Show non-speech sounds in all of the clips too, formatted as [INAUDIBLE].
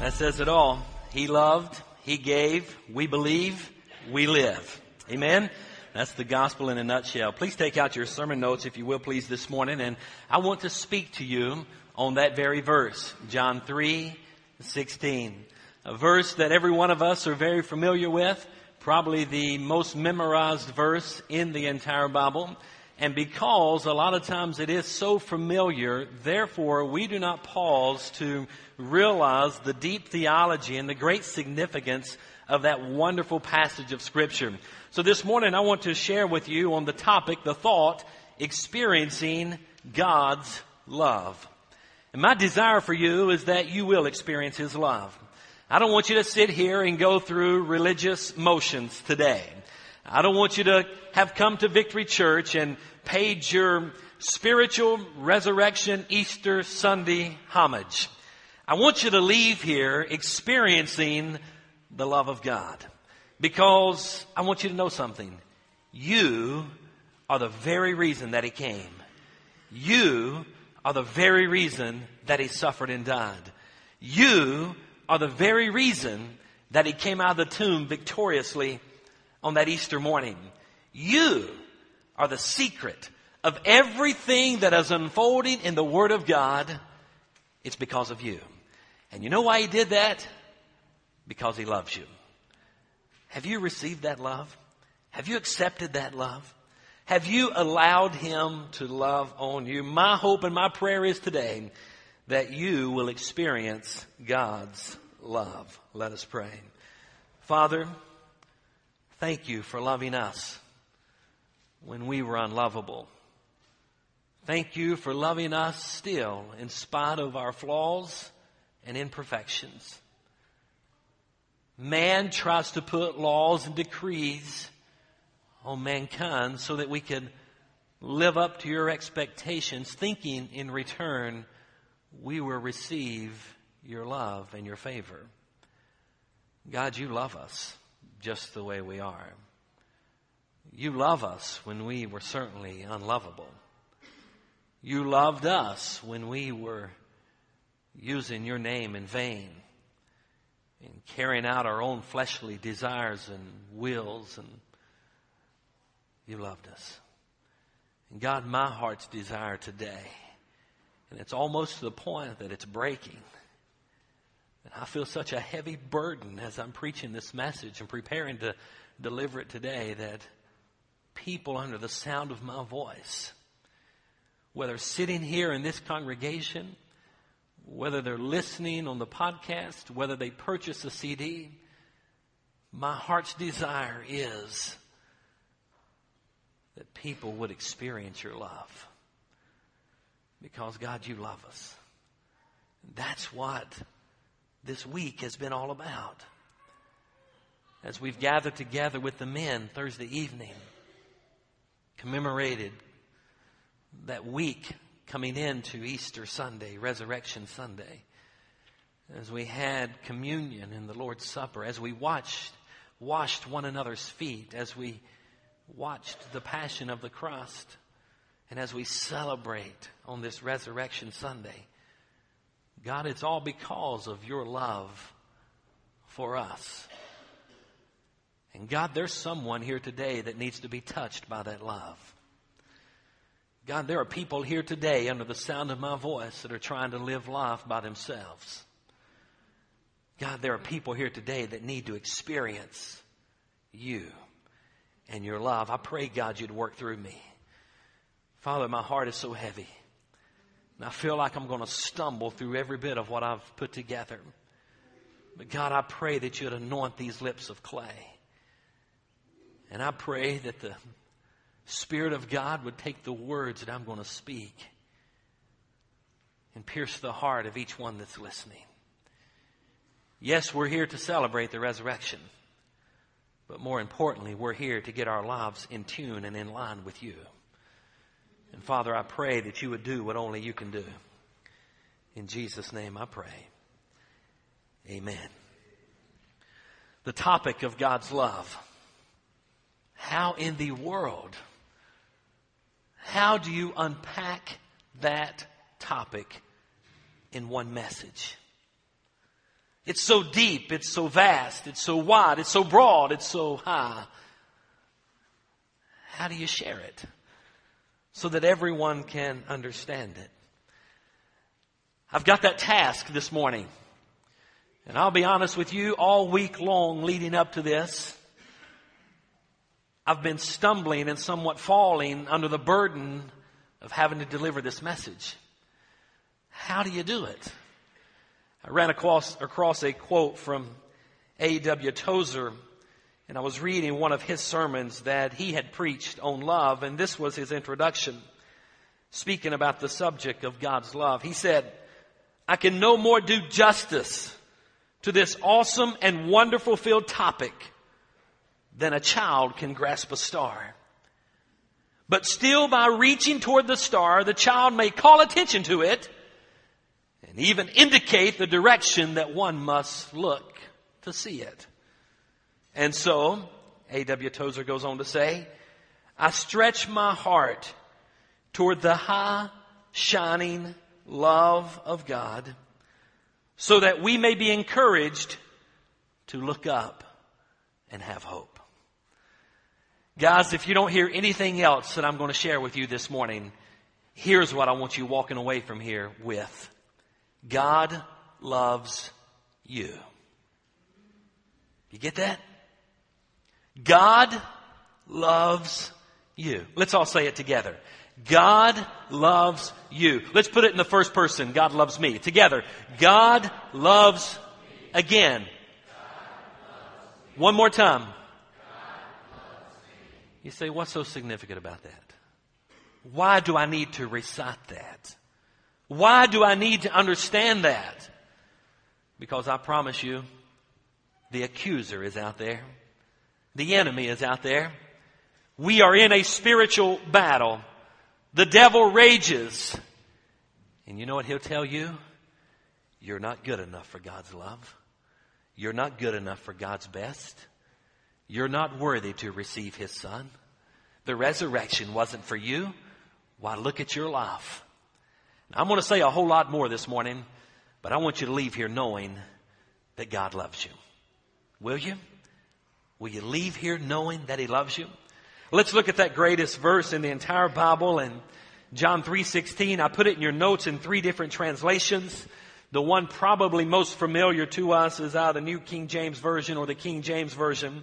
That says it all. He loved, He gave, we believe, we live. Amen? That's the gospel in a nutshell. Please take out your sermon notes, if you will, please, this morning. And I want to speak to you on that very verse, John 3, 16. A verse that every one of us are very familiar with, probably the most memorized verse in the entire Bible. And because a lot of times it is so familiar, therefore we do not pause to realize the deep theology and the great significance of that wonderful passage of scripture. So this morning I want to share with you on the topic, the thought, experiencing God's love. And my desire for you is that you will experience His love. I don't want you to sit here and go through religious motions today. I don't want you to have come to Victory Church and paid your spiritual resurrection Easter Sunday homage. I want you to leave here experiencing the love of God because I want you to know something. You are the very reason that He came. You are the very reason that He suffered and died. You are the very reason that He came out of the tomb victoriously on that Easter morning. You are the secret of everything that is unfolding in the Word of God. It's because of you. And you know why He did that? Because He loves you. Have you received that love? Have you accepted that love? Have you allowed Him to love on you? My hope and my prayer is today that you will experience God's love. Let us pray. Father, thank you for loving us when we were unlovable. Thank you for loving us still in spite of our flaws and imperfections. Man tries to put laws and decrees on mankind so that we can live up to your expectations, thinking in return we will receive your love and your favor. God, you love us just the way we are. You love us when we were certainly unlovable. You loved us when we were using your name in vain and carrying out our own fleshly desires and wills and you loved us. And God, my heart's desire today, and it's almost to the point that it's breaking. And I feel such a heavy burden as I'm preaching this message and preparing to deliver it today that people under the sound of my voice, whether sitting here in this congregation, whether they're listening on the podcast, whether they purchase a CD, my heart's desire is that people would experience your love. Because God, you love us. That's what this week has been all about. As we've gathered together with the men Thursday evening, commemorated that week coming into Easter Sunday, Resurrection Sunday, as we had communion in the Lord's Supper, as we watched, washed one another's feet, as we watched the passion of the Christ, and as we celebrate on this Resurrection Sunday, God, it's all because of your love for us. And God, there's someone here today that needs to be touched by that love. God, there are people here today under the sound of my voice that are trying to live life by themselves. God, there are people here today that need to experience you and your love. I pray, God, you'd work through me. Father, my heart is so heavy. And I feel like I'm going to stumble through every bit of what I've put together. But God, I pray that you'd anoint these lips of clay. And I pray that the Spirit of God would take the words that I'm going to speak and pierce the heart of each one that's listening. Yes, we're here to celebrate the resurrection, but more importantly, we're here to get our lives in tune and in line with you. And Father, I pray that you would do what only you can do. In Jesus' name I pray. Amen. The topic of God's love. How in the world, how do you unpack that topic in one message? It's so deep, it's so vast, it's so wide, it's so broad, it's so high. How do you share it? So that everyone can understand it. I've got that task this morning. And I'll be honest with you, all week long leading up to this, I've been stumbling and somewhat falling under the burden of having to deliver this message. How do you do it? I ran across, across a quote from A.W. Tozer, and I was reading one of his sermons that he had preached on love, and this was his introduction, speaking about the subject of God's love. He said, I can no more do justice to this awesome and wonderful filled topic than a child can grasp a star. But still by reaching toward the star, the child may call attention to it and even indicate the direction that one must look to see it. And so, A.W. Tozer goes on to say, I stretch my heart toward the high, shining love of God so that we may be encouraged to look up and have hope. Guys, if you don't hear anything else that I'm going to share with you this morning, here's what I want you walking away from here with. God loves you. You get that? God loves you. Let's all say it together. God loves you. Let's put it in the first person. God loves me. Together. God loves again. One more time. You say, what's so significant about that? Why do I need to recite that? Why do I need to understand that? Because I promise you, the accuser is out there. The enemy is out there. We are in a spiritual battle. The devil rages. And you know what he'll tell you? You're not good enough for God's love. You're not good enough for God's best. You're not worthy to receive His Son. The resurrection wasn't for you. Why, look at your life. Now, I'm going to say a whole lot more this morning, but I want you to leave here knowing that God loves you. Will you? Will you leave here knowing that He loves you? Let's look at that greatest verse in the entire Bible in John 3:16. I put it in your notes in three different translations. The one probably most familiar to us is out of the New King James Version or the King James Version.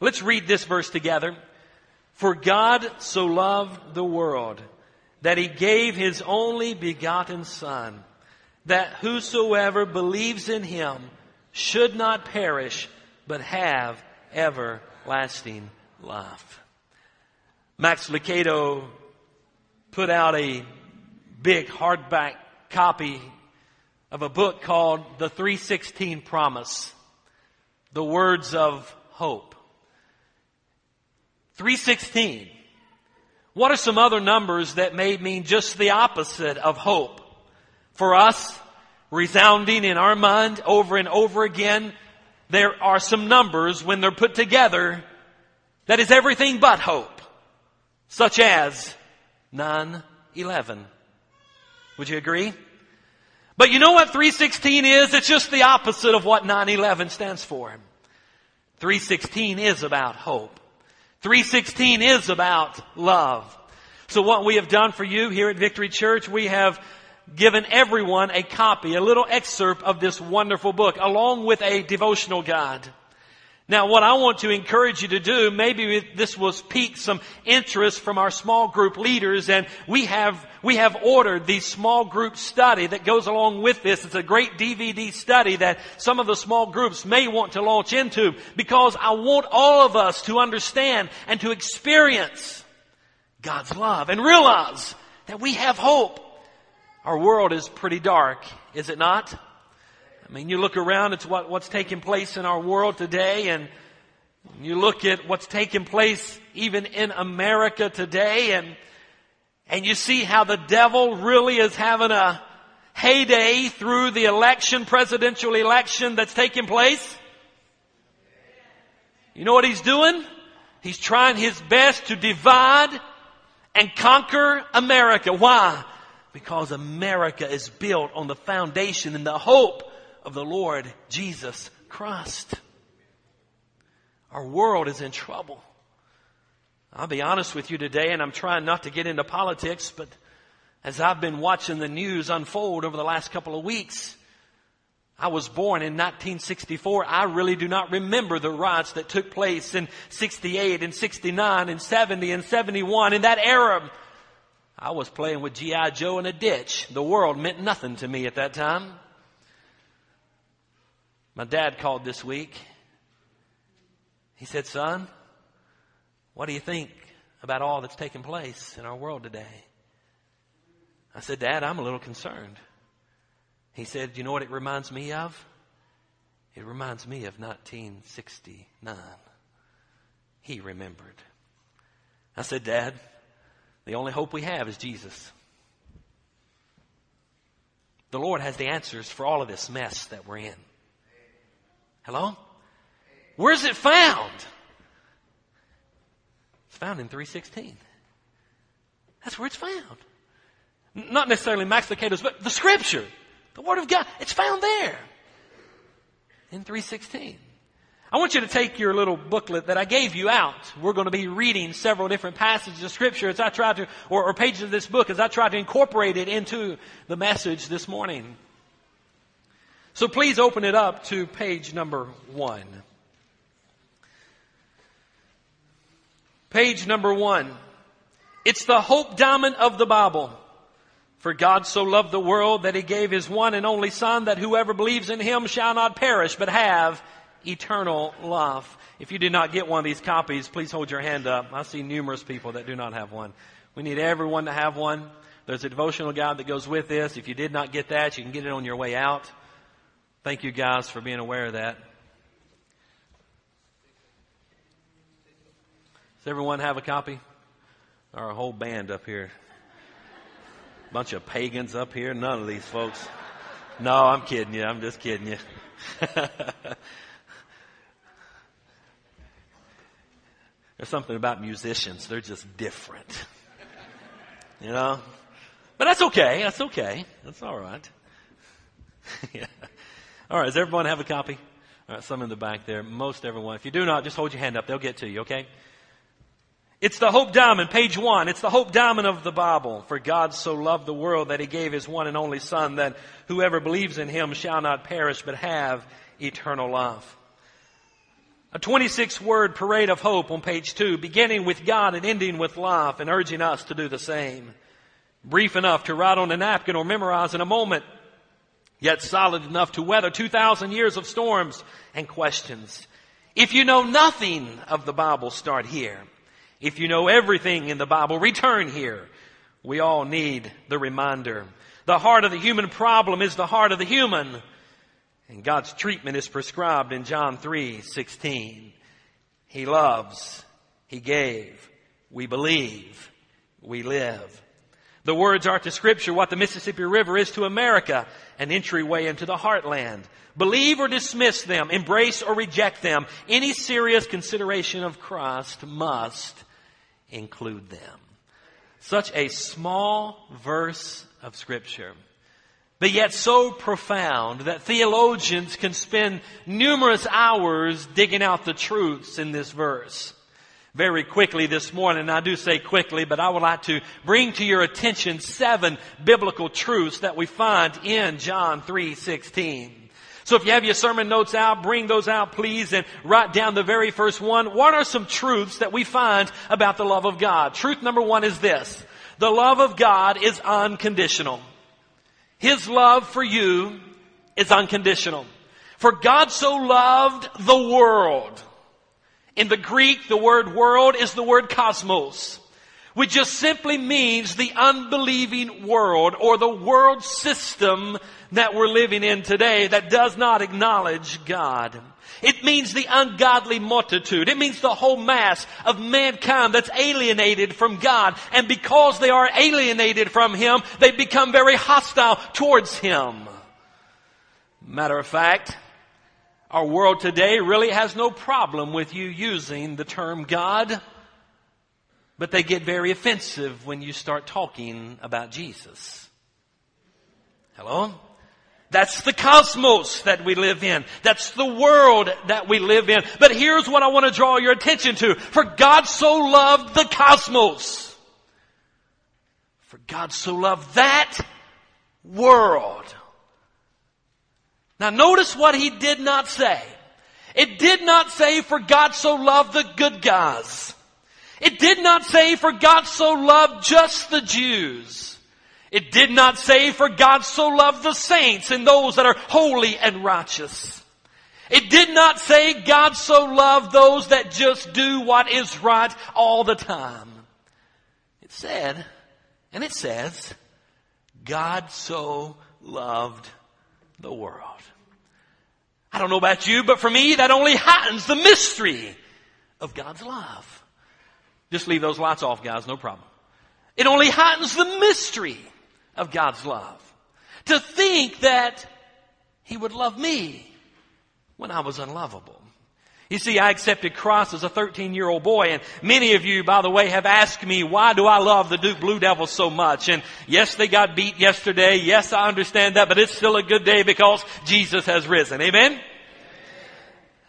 Let's read this verse together. For God so loved the world that he gave his only begotten son, that whosoever believes in him should not perish, but have everlasting life. Max Lucado put out a big hardback copy of a book called The 316 Promise, The Words of Hope. 316. What are some other numbers that may mean just the opposite of hope? For us, resounding in our mind over and over again, there are some numbers when they're put together that is everything but hope. Such as 9-11. Would you agree? But you know what 316 is? It's just the opposite of what 9-11 stands for. 316 is about hope. 316 is about love. So what we have done for you here at Victory Church, we have given everyone a copy, a little excerpt of this wonderful book, along with a devotional guide. Now what I want to encourage you to do, maybe this will pique some interest from our small group leaders and we have, we have ordered the small group study that goes along with this. It's a great DVD study that some of the small groups may want to launch into because I want all of us to understand and to experience God's love and realize that we have hope. Our world is pretty dark, is it not? I mean, you look around, it's what, what's taking place in our world today, and you look at what's taking place even in America today, and, and you see how the devil really is having a heyday through the election, presidential election that's taking place. You know what he's doing? He's trying his best to divide and conquer America. Why? Because America is built on the foundation and the hope of the Lord Jesus Christ. Our world is in trouble. I'll be honest with you today, and I'm trying not to get into politics, but as I've been watching the news unfold over the last couple of weeks, I was born in 1964. I really do not remember the riots that took place in 68 and 69 and 70 and 71. In that era, I was playing with G.I. Joe in a ditch. The world meant nothing to me at that time. My dad called this week. He said, son, what do you think about all that's taking place in our world today? I said, Dad, I'm a little concerned. He said, You know what it reminds me of? It reminds me of 1969. He remembered. I said, Dad, the only hope we have is Jesus. The Lord has the answers for all of this mess that we're in. Hello? Where's it found? It's found in 316. That's where it's found. Not necessarily Max Lucado's, but the scripture. The Word of God, it's found there in 316. I want you to take your little booklet that I gave you out. We're going to be reading several different passages of scripture as I try to, or, or pages of this book as I try to incorporate it into the message this morning. So please open it up to page number one. Page number one. It's the hope diamond of the Bible. For God so loved the world that he gave his one and only son that whoever believes in him shall not perish but have eternal life. If you did not get one of these copies, please hold your hand up. I see numerous people that do not have one. We need everyone to have one. There's a devotional guide that goes with this. If you did not get that, you can get it on your way out. Thank you guys for being aware of that. Does everyone have a copy? Our whole band up here. Bunch of pagans up here. None of these folks. No, I'm kidding you. I'm just kidding you. [LAUGHS] There's something about musicians. They're just different. [LAUGHS] You know? But that's okay. That's okay. That's all right. [LAUGHS] yeah. All right. Does everyone have a copy? All right. Some in the back there. Most everyone. If you do not, just hold your hand up. They'll get to you. Okay? It's the hope diamond, page one. It's the hope diamond of the Bible. For God so loved the world that he gave his one and only son that whoever believes in him shall not perish but have eternal life. A 26 word parade of hope on page two, beginning with God and ending with life and urging us to do the same. Brief enough to write on a napkin or memorize in a moment, yet solid enough to weather 2,000 years of storms and questions. If you know nothing of the Bible, start here. If you know everything in the Bible, return here. We all need the reminder. The heart of the human problem is the heart of the human. And God's treatment is prescribed in John 3, 16. He loves, He gave, we believe, we live. The words are to scripture what the Mississippi River is to America, an entryway into the heartland. Believe or dismiss them, embrace or reject them. Any serious consideration of Christ must include them. Such a small verse of scripture, but yet so profound that theologians can spend numerous hours digging out the truths in this verse. Very quickly this morning, I do say quickly, but I would like to bring to your attention seven biblical truths that we find in John 3:16. So if you have your sermon notes out, bring those out please and write down the very first one. What are some truths that we find about the love of God? Truth number one is this. The love of God is unconditional. His love for you is unconditional. For God so loved the world. In the Greek, the word world is the word cosmos, which just simply means the unbelieving world or the world system that we're living in today that does not acknowledge God. It means the ungodly multitude. It means the whole mass of mankind that's alienated from God. And because they are alienated from Him, they become very hostile towards Him. Matter of fact, our world today really has no problem with you using the term God, but they get very offensive when you start talking about Jesus. Hello? That's the cosmos that we live in. That's the world that we live in. But here's what I want to draw your attention to. For God so loved the cosmos. For God so loved that world. Now notice what he did not say. It did not say for God so loved the good guys. It did not say for God so loved just the Jews. It did not say, for God so loved the saints and those that are holy and righteous. It did not say, God so loved those that just do what is right all the time. It said, and it says, God so loved the world. I don't know about you, but for me, that only heightens the mystery of God's love. Just leave those lights off, guys, no problem. It only heightens the mystery of God's love. To think that He would love me when I was unlovable. You see, I accepted Christ as a 13 year old boy and many of you, by the way, have asked me, why do I love the Duke Blue Devils so much? And yes, they got beat yesterday. Yes, I understand that, but it's still a good day because Jesus has risen. Amen?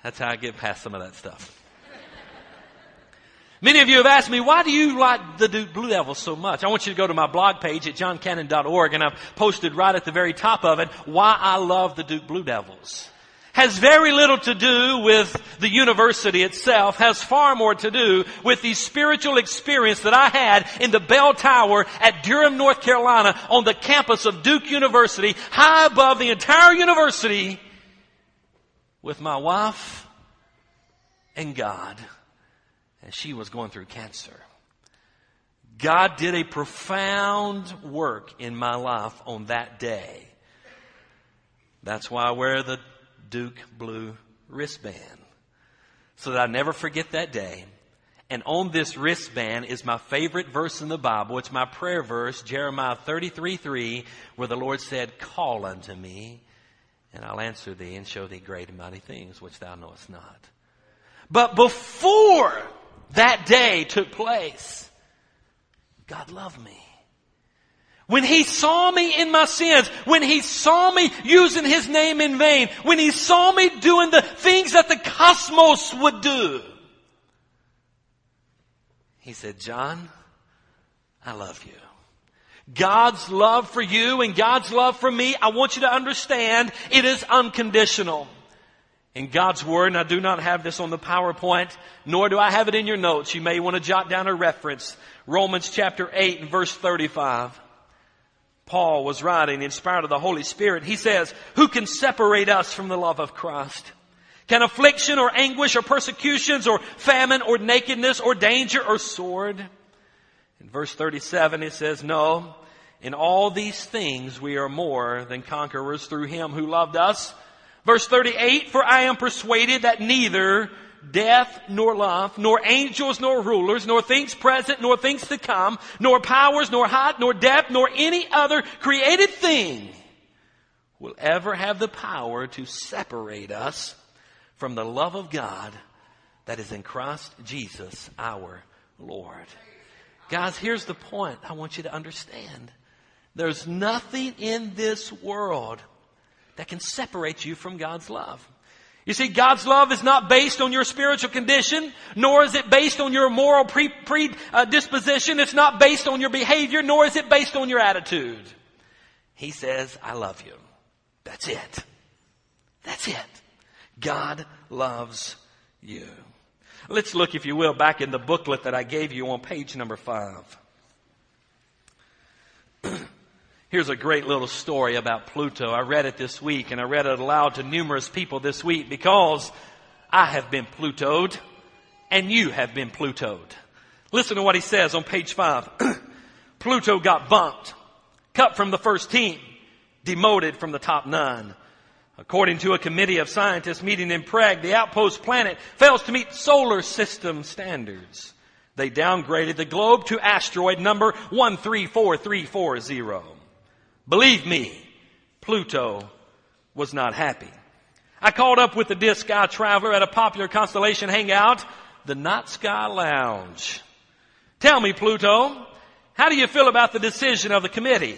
That's how I get past some of that stuff. Many of you have asked me, why do you like the Duke Blue Devils so much? I want you to go to my blog page at johncannon.org and I've posted right at the very top of it why I love the Duke Blue Devils. Has very little to do with the university itself, has far more to do with the spiritual experience that I had in the bell tower at Durham, North Carolina on the campus of Duke University, high above the entire university with my wife and God and she was going through cancer. God did a profound work in my life on that day. That's why I wear the Duke blue wristband. So that I never forget that day. And on this wristband is my favorite verse in the Bible. It's my prayer verse, Jeremiah 33 3, where the Lord said, Call unto me, and I'll answer thee and show thee great and mighty things which thou knowest not. But before that day took place, God loved me. When He saw me in my sins, when He saw me using His name in vain, when He saw me doing the things that the cosmos would do, He said, John, I love you. God's love for you and God's love for me, I want you to understand, it is unconditional in God's Word, and I do not have this on the PowerPoint, nor do I have it in your notes. You may want to jot down a reference. Romans chapter 8 and verse 35. Paul was writing, inspired of the Holy Spirit. He says, Who can separate us from the love of Christ? Can affliction or anguish or persecutions or famine or nakedness or danger or sword? In verse 37 it says, No, in all these things we are more than conquerors through Him who loved us. Verse 38, for I am persuaded that neither death nor life, nor angels nor rulers, nor things present, nor things to come, nor powers, nor height, nor depth, nor any other created thing will ever have the power to separate us from the love of God that is in Christ Jesus our Lord. Guys, here's the point I want you to understand. There's nothing in this world that can separate you from God's love. You see, God's love is not based on your spiritual condition, nor is it based on your moral predisposition. Uh, it's not based on your behavior, nor is it based on your attitude. He says, I love you. That's it. That's it. God loves you. Let's look, if you will, back in the booklet that I gave you on page number five. [CLEARS THROAT] Here's a great little story about Pluto. I read it this week and I read it aloud to numerous people this week because I have been Plutoed and you have been Plutoed. Listen to what he says on page five. [CLEARS THROAT] Pluto got bumped, cut from the first team, demoted from the top nine. According to a committee of scientists meeting in Prague, the outpost planet fails to meet solar system standards. They downgraded the globe to asteroid number 134340. Believe me, Pluto was not happy. I called up with the Disc Sky Traveler at a popular constellation hangout, the Night Sky Lounge. Tell me, Pluto, how do you feel about the decision of the committee?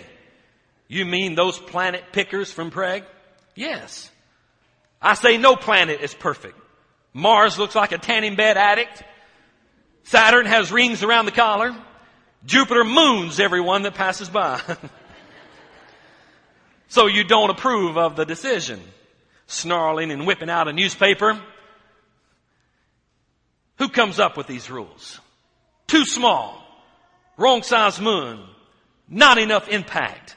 You mean those planet pickers from Prague? Yes. I say no planet is perfect. Mars looks like a tanning bed addict. Saturn has rings around the collar. Jupiter moons everyone that passes by. [LAUGHS] so you don't approve of the decision. Snarling and whipping out a newspaper. Who comes up with these rules? Too small. Wrong size moon. Not enough impact.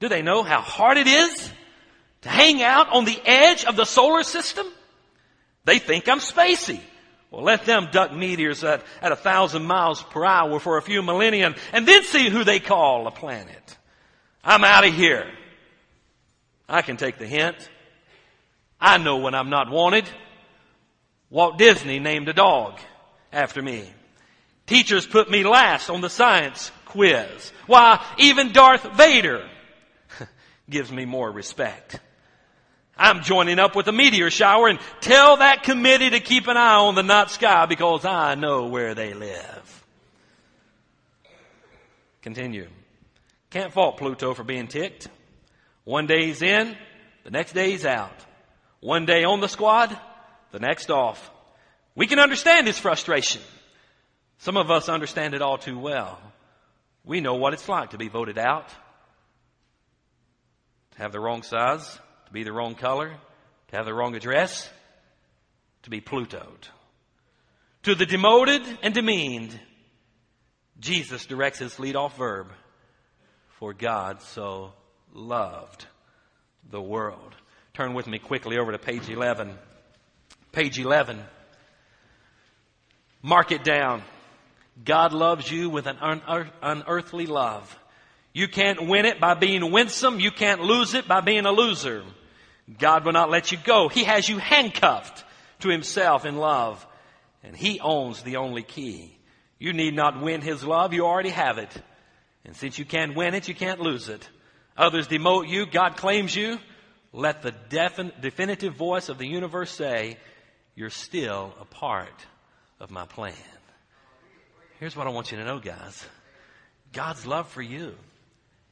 Do they know how hard it is to hang out on the edge of the solar system? They think I'm spacey. Well, let them duck meteors at, at a thousand miles per hour for a few millennia and then see who they call a planet. I'm out of here. I can take the hint. I know when I'm not wanted. Walt Disney named a dog after me. Teachers put me last on the science quiz. Why, even Darth Vader [LAUGHS] gives me more respect. I'm joining up with a meteor shower and tell that committee to keep an eye on the night sky because I know where they live. Continue. Can't fault Pluto for being ticked. One day he's in, the next day he's out. One day on the squad, the next off. We can understand his frustration. Some of us understand it all too well. We know what it's like to be voted out, to have the wrong size, to be the wrong color, to have the wrong address, to be Plutoed. To the demoted and demeaned, Jesus directs his lead off verb, for God so loved the world. Turn with me quickly over to page 11. Page 11. Mark it down. God loves you with an unearthly love. You can't win it by being winsome. You can't lose it by being a loser. God will not let you go. He has you handcuffed to himself in love. And he owns the only key. You need not win his love. You already have it. And since you can't win it, you can't lose it. Others demote you. God claims you. Let the defin- definitive voice of the universe say, you're still a part of my plan. Here's what I want you to know, guys. God's love for you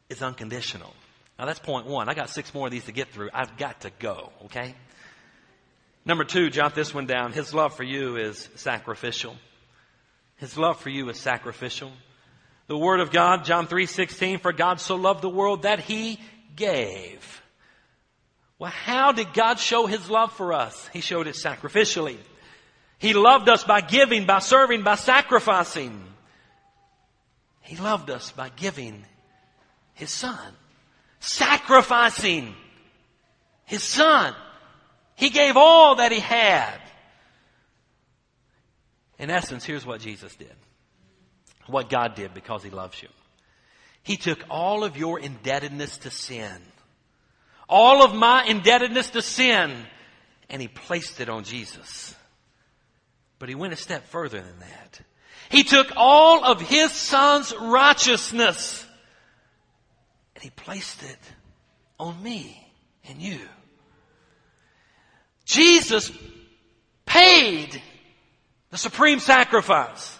is unconditional. Now that's point one. I got six more of these to get through. I've got to go, okay? Number two, jot this one down. His love for you is sacrificial. His love for you is sacrificial. The word of God, John 3:16, for God so loved the world that he gave. Well, how did God show his love for us? He showed it sacrificially. He loved us by giving, by serving, by sacrificing. He loved us by giving his son, sacrificing his son. He gave all that he had. In essence, here's what Jesus did. What God did because he loves you. He took all of your indebtedness to sin, all of my indebtedness to sin, and he placed it on Jesus. But he went a step further than that. He took all of his son's righteousness and he placed it on me and you. Jesus paid the supreme sacrifice.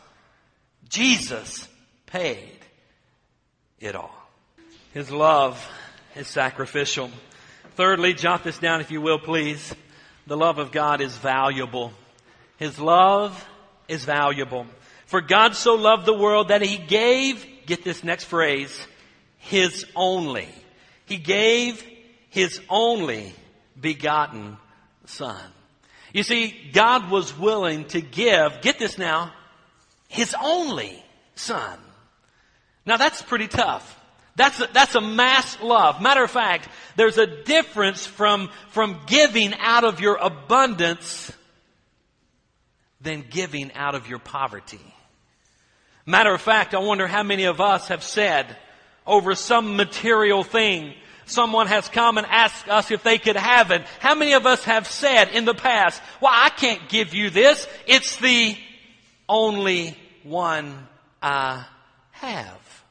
Jesus paid it all. His love is sacrificial. Thirdly, jot this down if you will, please. The love of God is valuable. His love is valuable. For God so loved the world that he gave, get this next phrase, his only. He gave his only begotten son. You see, God was willing to give, get this now, his only son. Now that's pretty tough. That's a, that's a mass love. Matter of fact, there's a difference from, from giving out of your abundance than giving out of your poverty. Matter of fact, I wonder how many of us have said over some material thing, someone has come and asked us if they could have it. How many of us have said in the past, well, I can't give you this. It's the only one I have.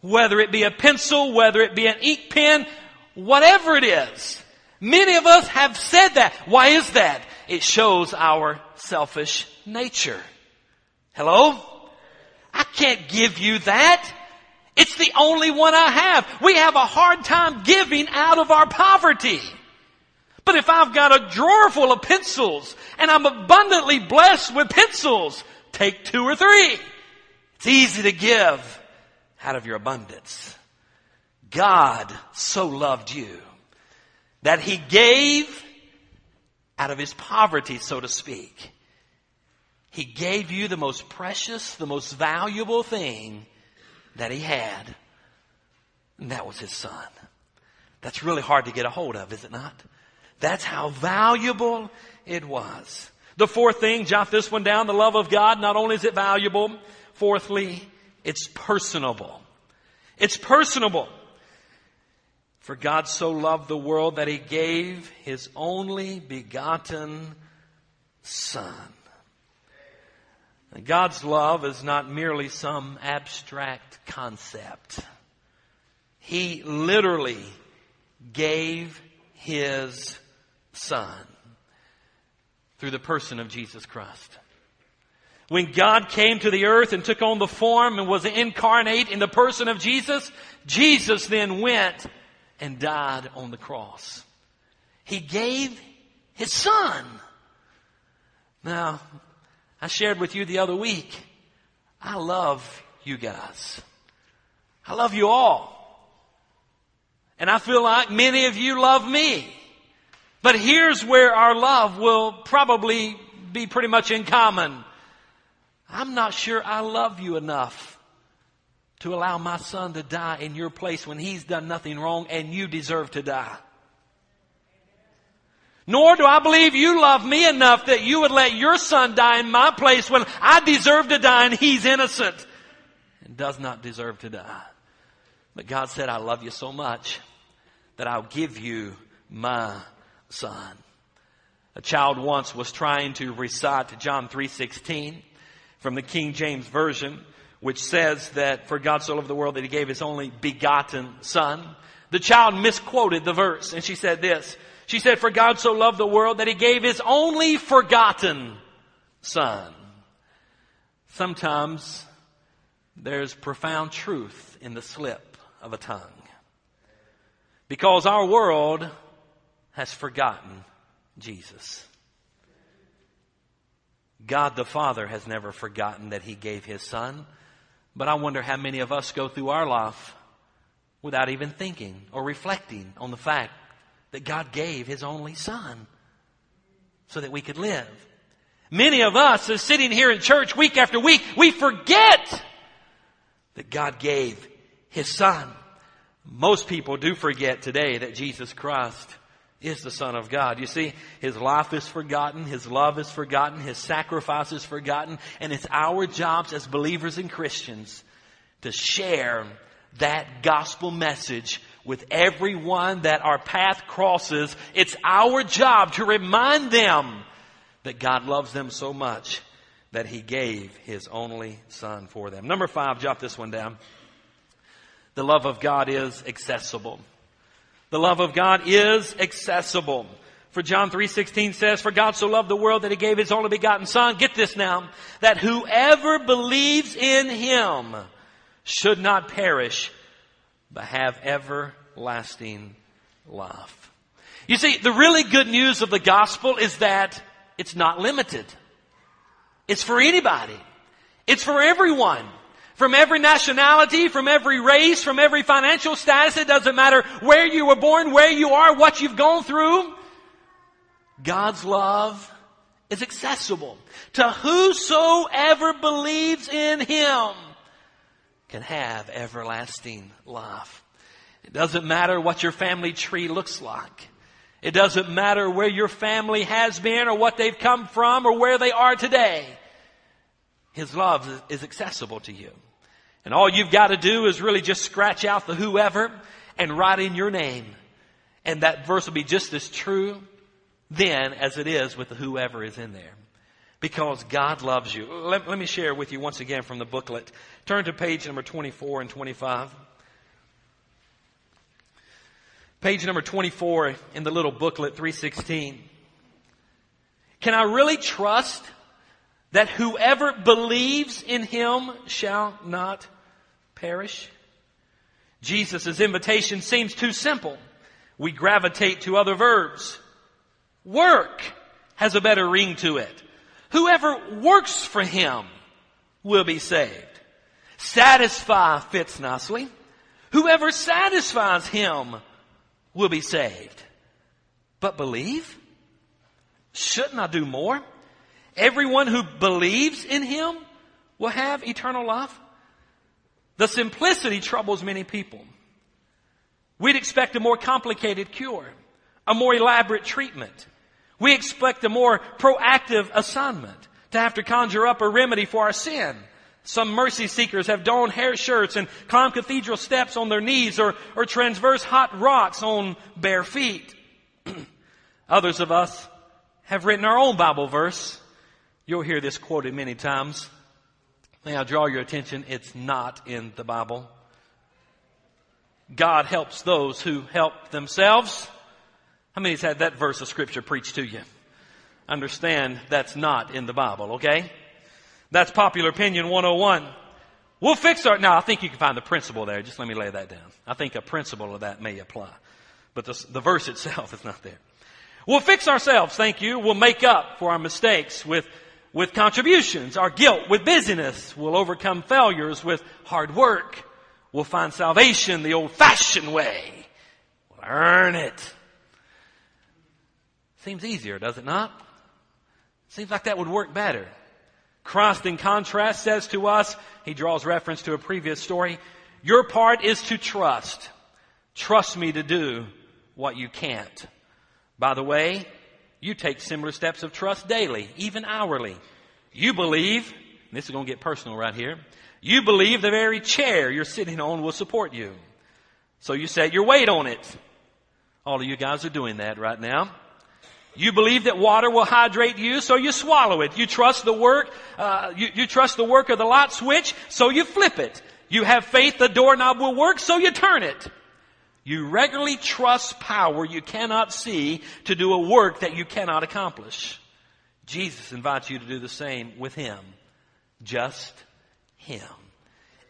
Whether it be a pencil, whether it be an ink pen, whatever it is. Many of us have said that. Why is that? It shows our selfish nature. Hello? I can't give you that. It's the only one I have. We have a hard time giving out of our poverty. But if I've got a drawer full of pencils and I'm abundantly blessed with pencils, take two or three. It's easy to give out of your abundance. God so loved you that he gave out of his poverty, so to speak. He gave you the most precious, the most valuable thing that he had. And that was his son. That's really hard to get a hold of, is it not? That's how valuable it was. The fourth thing, jot this one down, the love of God, not only is it valuable, fourthly, it's personable. It's personable. For God so loved the world that he gave his only begotten son. God's love is not merely some abstract concept. He literally gave his son through the person of Jesus Christ. When God came to the earth and took on the form and was incarnate in the person of Jesus, Jesus then went and died on the cross. He gave his son. Now, I shared with you the other week, I love you guys. I love you all. And I feel like many of you love me. But here's where our love will probably be pretty much in common. I'm not sure I love you enough to allow my son to die in your place when he's done nothing wrong and you deserve to die. Nor do I believe you love me enough that you would let your son die in my place when I deserve to die and he's innocent and does not deserve to die. But God said, I love you so much that I'll give you my son. A child once was trying to recite John 3:16 from the King James version which says that for God so loved the world that he gave his only begotten son. The child misquoted the verse and she said this. She said, for God so loved the world that he gave his only forgotten son. Sometimes there's profound truth in the slip of a tongue. Because our world has forgotten Jesus. God the Father has never forgotten that He gave His Son. But I wonder how many of us go through our life without even thinking or reflecting on the fact that God gave His only Son so that we could live. Many of us are sitting here in church week after week, we forget that God gave His Son. Most people do forget today that Jesus Christ is the Son of God. You see, His life is forgotten, His love is forgotten, His sacrifice is forgotten, and it's our jobs as believers and Christians to share that gospel message with everyone that our path crosses. It's our job to remind them that God loves them so much that He gave His only Son for them. Number five, jot this one down. The love of God is accessible. The love of God is accessible. For John 3:16 says, "For God so loved the world that he gave his only begotten son, get this now, that whoever believes in him should not perish, but have everlasting life." You see, the really good news of the gospel is that it's not limited. It's for anybody. It's for everyone from every nationality, from every race, from every financial status. It doesn't matter where you were born, where you are, what you've gone through. God's love is accessible to whosoever believes in Him can have everlasting life. It doesn't matter what your family tree looks like. It doesn't matter where your family has been or what they've come from or where they are today. His love is accessible to you. And all you've got to do is really just scratch out the whoever and write in your name. And that verse will be just as true then as it is with the whoever is in there. Because God loves you. Let, let me share with you once again from the booklet. Turn to page number 24 and 25. Page number 24 in the little booklet 316. Can I really trust that whoever believes in him shall not perish. Jesus' invitation seems too simple. We gravitate to other verbs. Work has a better ring to it. Whoever works for him will be saved. Satisfy fits nicely. Whoever satisfies him will be saved. But believe? Shouldn't I do more? Everyone who believes in him will have eternal life. The simplicity troubles many people. We'd expect a more complicated cure, a more elaborate treatment. We expect a more proactive assignment to have to conjure up a remedy for our sin. Some mercy seekers have donned hair shirts and climbed cathedral steps on their knees or, or transverse hot rocks on bare feet. [CLEARS THROAT] Others of us have written our own Bible verse. You'll hear this quoted many times. May I draw your attention? It's not in the Bible. God helps those who help themselves. How many's had that verse of scripture preached to you? Understand that's not in the Bible, okay? That's popular opinion 101. We'll fix our, now I think you can find the principle there. Just let me lay that down. I think a principle of that may apply. But the, the verse [LAUGHS] itself is not there. We'll fix ourselves, thank you. We'll make up for our mistakes with with contributions, our guilt with busyness. We'll overcome failures with hard work. We'll find salvation the old fashioned way. We'll earn it. Seems easier, does it not? Seems like that would work better. Christ, in contrast, says to us, he draws reference to a previous story, your part is to trust. Trust me to do what you can't. By the way, you take similar steps of trust daily, even hourly. You believe, this is going to get personal right here, you believe the very chair you're sitting on will support you. So you set your weight on it. All of you guys are doing that right now. You believe that water will hydrate you, so you swallow it. You trust the work, uh, you, you trust the work of the light switch, so you flip it. You have faith the doorknob will work, so you turn it. You regularly trust power you cannot see to do a work that you cannot accomplish. Jesus invites you to do the same with Him. Just Him.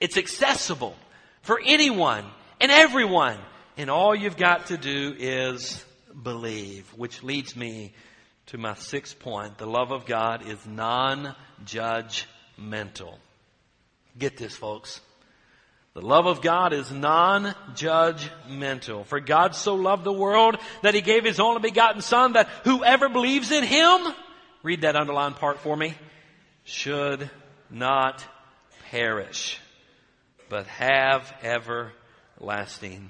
It's accessible for anyone and everyone. And all you've got to do is believe, which leads me to my sixth point. The love of God is non-judgmental. Get this, folks. The love of God is non-judgmental. For God so loved the world that He gave His only begotten Son that whoever believes in Him, read that underlined part for me, should not perish, but have everlasting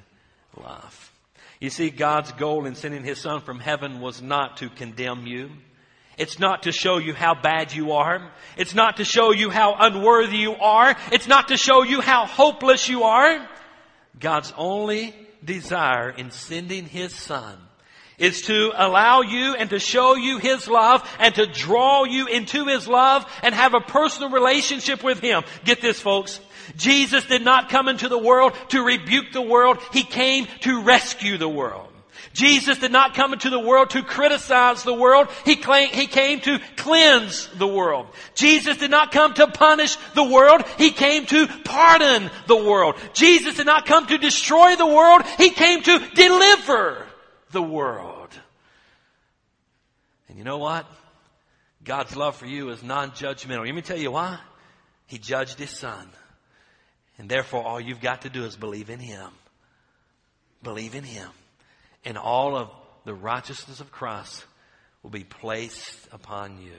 life. You see, God's goal in sending His Son from heaven was not to condemn you. It's not to show you how bad you are. It's not to show you how unworthy you are. It's not to show you how hopeless you are. God's only desire in sending His Son is to allow you and to show you His love and to draw you into His love and have a personal relationship with Him. Get this folks. Jesus did not come into the world to rebuke the world. He came to rescue the world. Jesus did not come into the world to criticize the world. He, he came to cleanse the world. Jesus did not come to punish the world. He came to pardon the world. Jesus did not come to destroy the world. He came to deliver the world. And you know what? God's love for you is non-judgmental. Let me tell you why. He judged His Son. And therefore all you've got to do is believe in Him. Believe in Him and all of the righteousness of Christ will be placed upon you.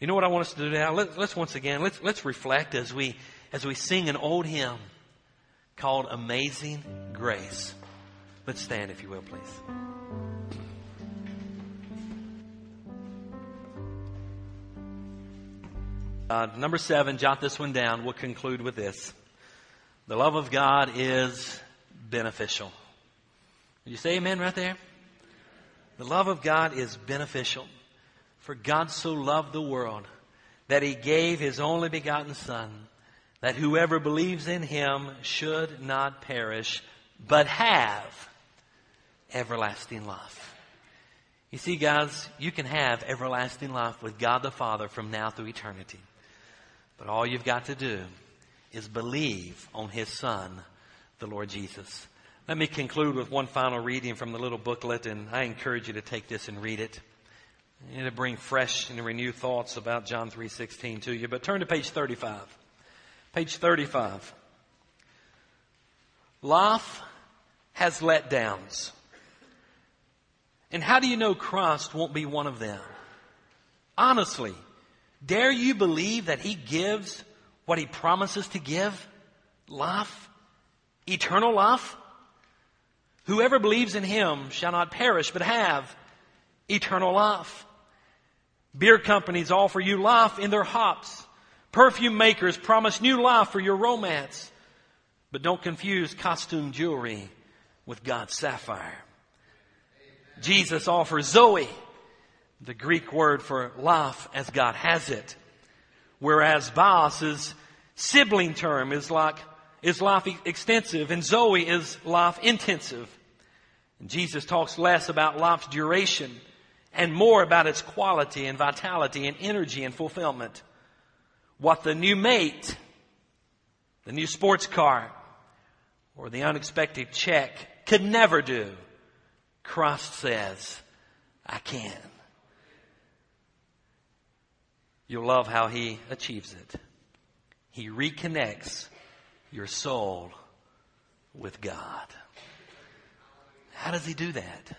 You know what I want us to do now? Let, us once again, let's, let's reflect as we, as we sing an old hymn called Amazing Grace. Let's stand if you will, please. Uh, number seven, jot this one down. We'll conclude with this. The love of God is beneficial. You say amen right there? The love of God is beneficial. For God so loved the world that he gave his only begotten Son, that whoever believes in him should not perish, but have everlasting life. You see, guys, you can have everlasting life with God the Father from now through eternity. But all you've got to do is believe on his Son the Lord Jesus. Let me conclude with one final reading from the little booklet, and I encourage you to take this and read it. To bring fresh and renewed thoughts about John 3.16 to you. But turn to page 35. Page 35. Life has letdowns. And how do you know Christ won't be one of them? Honestly, dare you believe that He gives what He promises to give? Life? Eternal life? Whoever believes in Him shall not perish, but have eternal life. Beer companies offer you life in their hops. Perfume makers promise new life for your romance. But don't confuse costume jewelry with God's sapphire. Jesus offers Zoe, the Greek word for life as God has it. Whereas Bios' sibling term is like, is life extensive and Zoe is life intensive. And Jesus talks less about life's duration and more about its quality and vitality and energy and fulfillment. What the new mate, the new sports car, or the unexpected check could never do, Christ says, I can. You'll love how he achieves it. He reconnects your soul with God. How does he do that?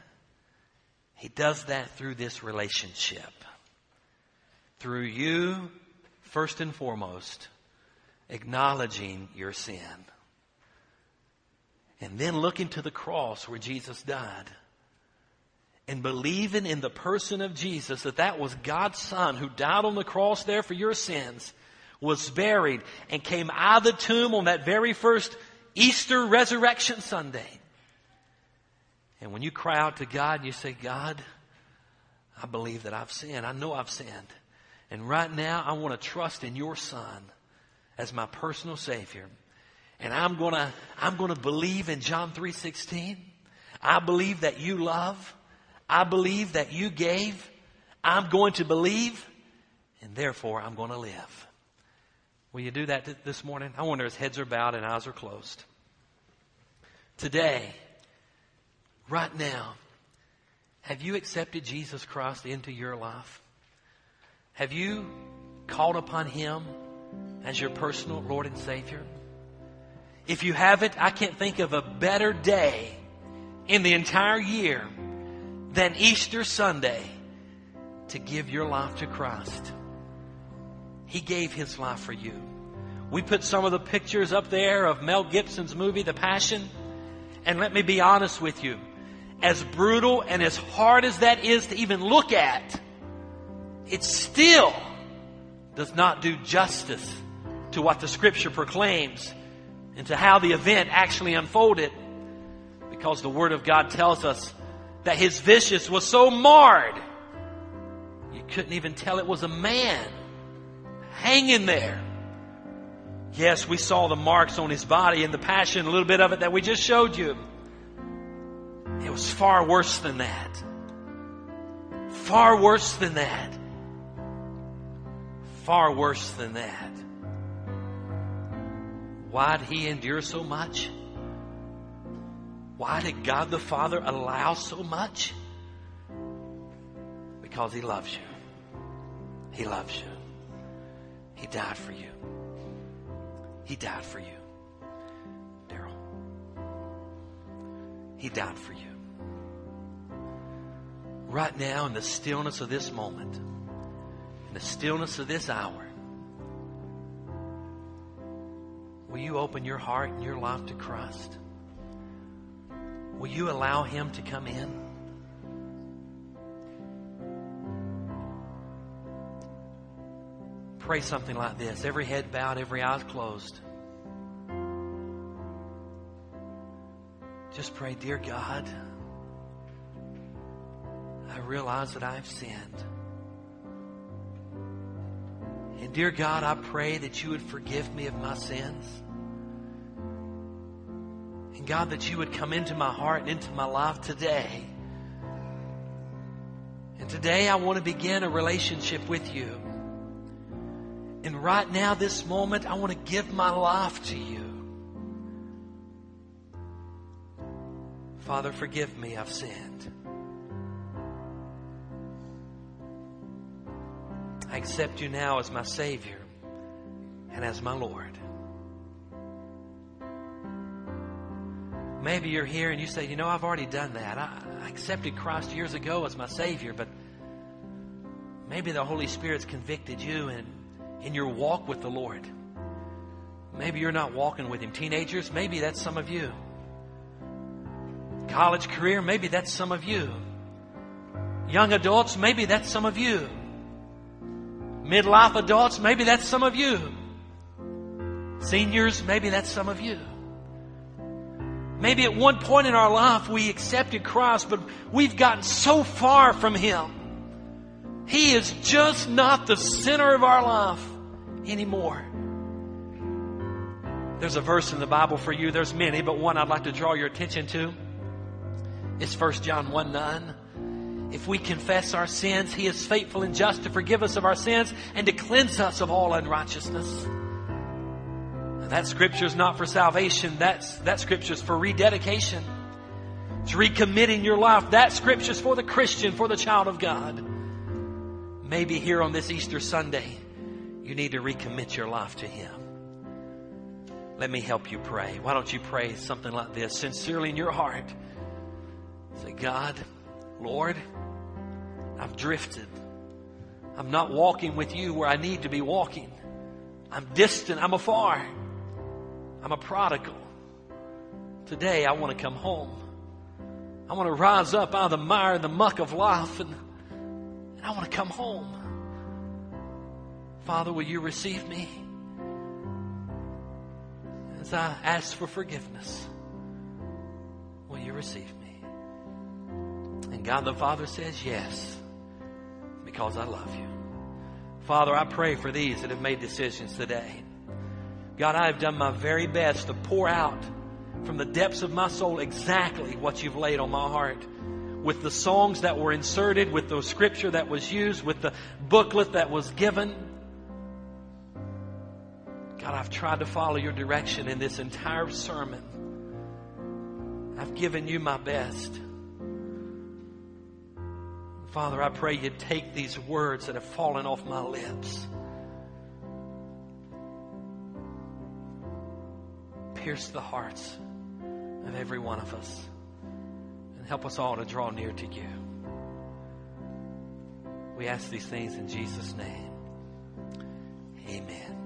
He does that through this relationship. Through you, first and foremost, acknowledging your sin. And then looking to the cross where Jesus died. And believing in the person of Jesus that that was God's Son who died on the cross there for your sins, was buried, and came out of the tomb on that very first Easter resurrection Sunday. And when you cry out to God and you say, God, I believe that I've sinned. I know I've sinned. And right now I want to trust in your son as my personal savior. And I'm going to, I'm going to believe in John 3.16. I believe that you love. I believe that you gave. I'm going to believe and therefore I'm going to live. Will you do that this morning? I wonder as heads are bowed and eyes are closed. Today, right now, have you accepted Jesus Christ into your life? Have you called upon Him as your personal Lord and Savior? If you haven't, I can't think of a better day in the entire year than Easter Sunday to give your life to Christ. He gave His life for you. We put some of the pictures up there of Mel Gibson's movie, The Passion. And let me be honest with you as brutal and as hard as that is to even look at, it still does not do justice to what the scripture proclaims and to how the event actually unfolded. Because the word of God tells us that his vicious was so marred, you couldn't even tell it was a man hanging there. Yes, we saw the marks on his body in the passion, a little bit of it that we just showed you. It was far worse than that. Far worse than that. Far worse than that. Why did he endure so much? Why did God the Father allow so much? Because he loves you. He loves you. He died for you. He died for you. Daryl. He died for you right now in the stillness of this moment, in the stillness of this hour, will you open your heart and your life to Christ? Will you allow Him to come in? Pray something like this every head bowed, every eye closed. Just pray, Dear God I realize that I've sinned. And dear God, I pray that you would forgive me of my sins. And God, that you would come into my heart and into my life today. And today I want to begin a relationship with you. And right now, this moment, I want to give my life to you. Father, forgive me, I've sinned. I accept you now as my Savior and as my Lord. Maybe you're here and you say, you know, I've already done that. I, accepted Christ years ago as my Savior, but maybe the Holy Spirit's convicted you in, in your walk with the Lord. Maybe you're not walking with Him. Teenagers, maybe that's some of you. College career, maybe that's some of you. Young adults, maybe that's some of you. Midlife adults, maybe that's some of you. Seniors, maybe that's some of you. Maybe at one point in our life we accepted Christ, but we've gotten so far from Him. He is just not the center of our life anymore. There's a verse in the Bible for you. There's many, but one I'd like to draw your attention to. It's 1 John 1 9. If we confess our sins, He is faithful and just to forgive us of our sins and to cleanse us of all unrighteousness. That scripture is not for salvation. That's, that scripture is for rededication. It's recommitting your life. That scripture is for the Christian, for the child of God. Maybe here on this Easter Sunday, you need to recommit your life to Him. Let me help you pray. Why don't you pray something like this sincerely in your heart? Say, God, Lord, I've drifted. I'm not walking with you where I need to be walking. I'm distant. I'm afar. I'm a prodigal. Today I want to come home. I want to rise up out of the mire and the muck of life and, and I want to come home. Father, will you receive me as I ask for forgiveness? Will you receive me? And God the Father says yes because I love you. Father, I pray for these that have made decisions today. God, I have done my very best to pour out from the depths of my soul exactly what you've laid on my heart. With the songs that were inserted, with the scripture that was used, with the booklet that was given. God, I've tried to follow your direction in this entire sermon. I've given you my best. Father, I pray you take these words that have fallen off my lips pierce the hearts of every one of us and help us all to draw near to you. We ask these things in Jesus' name. Amen.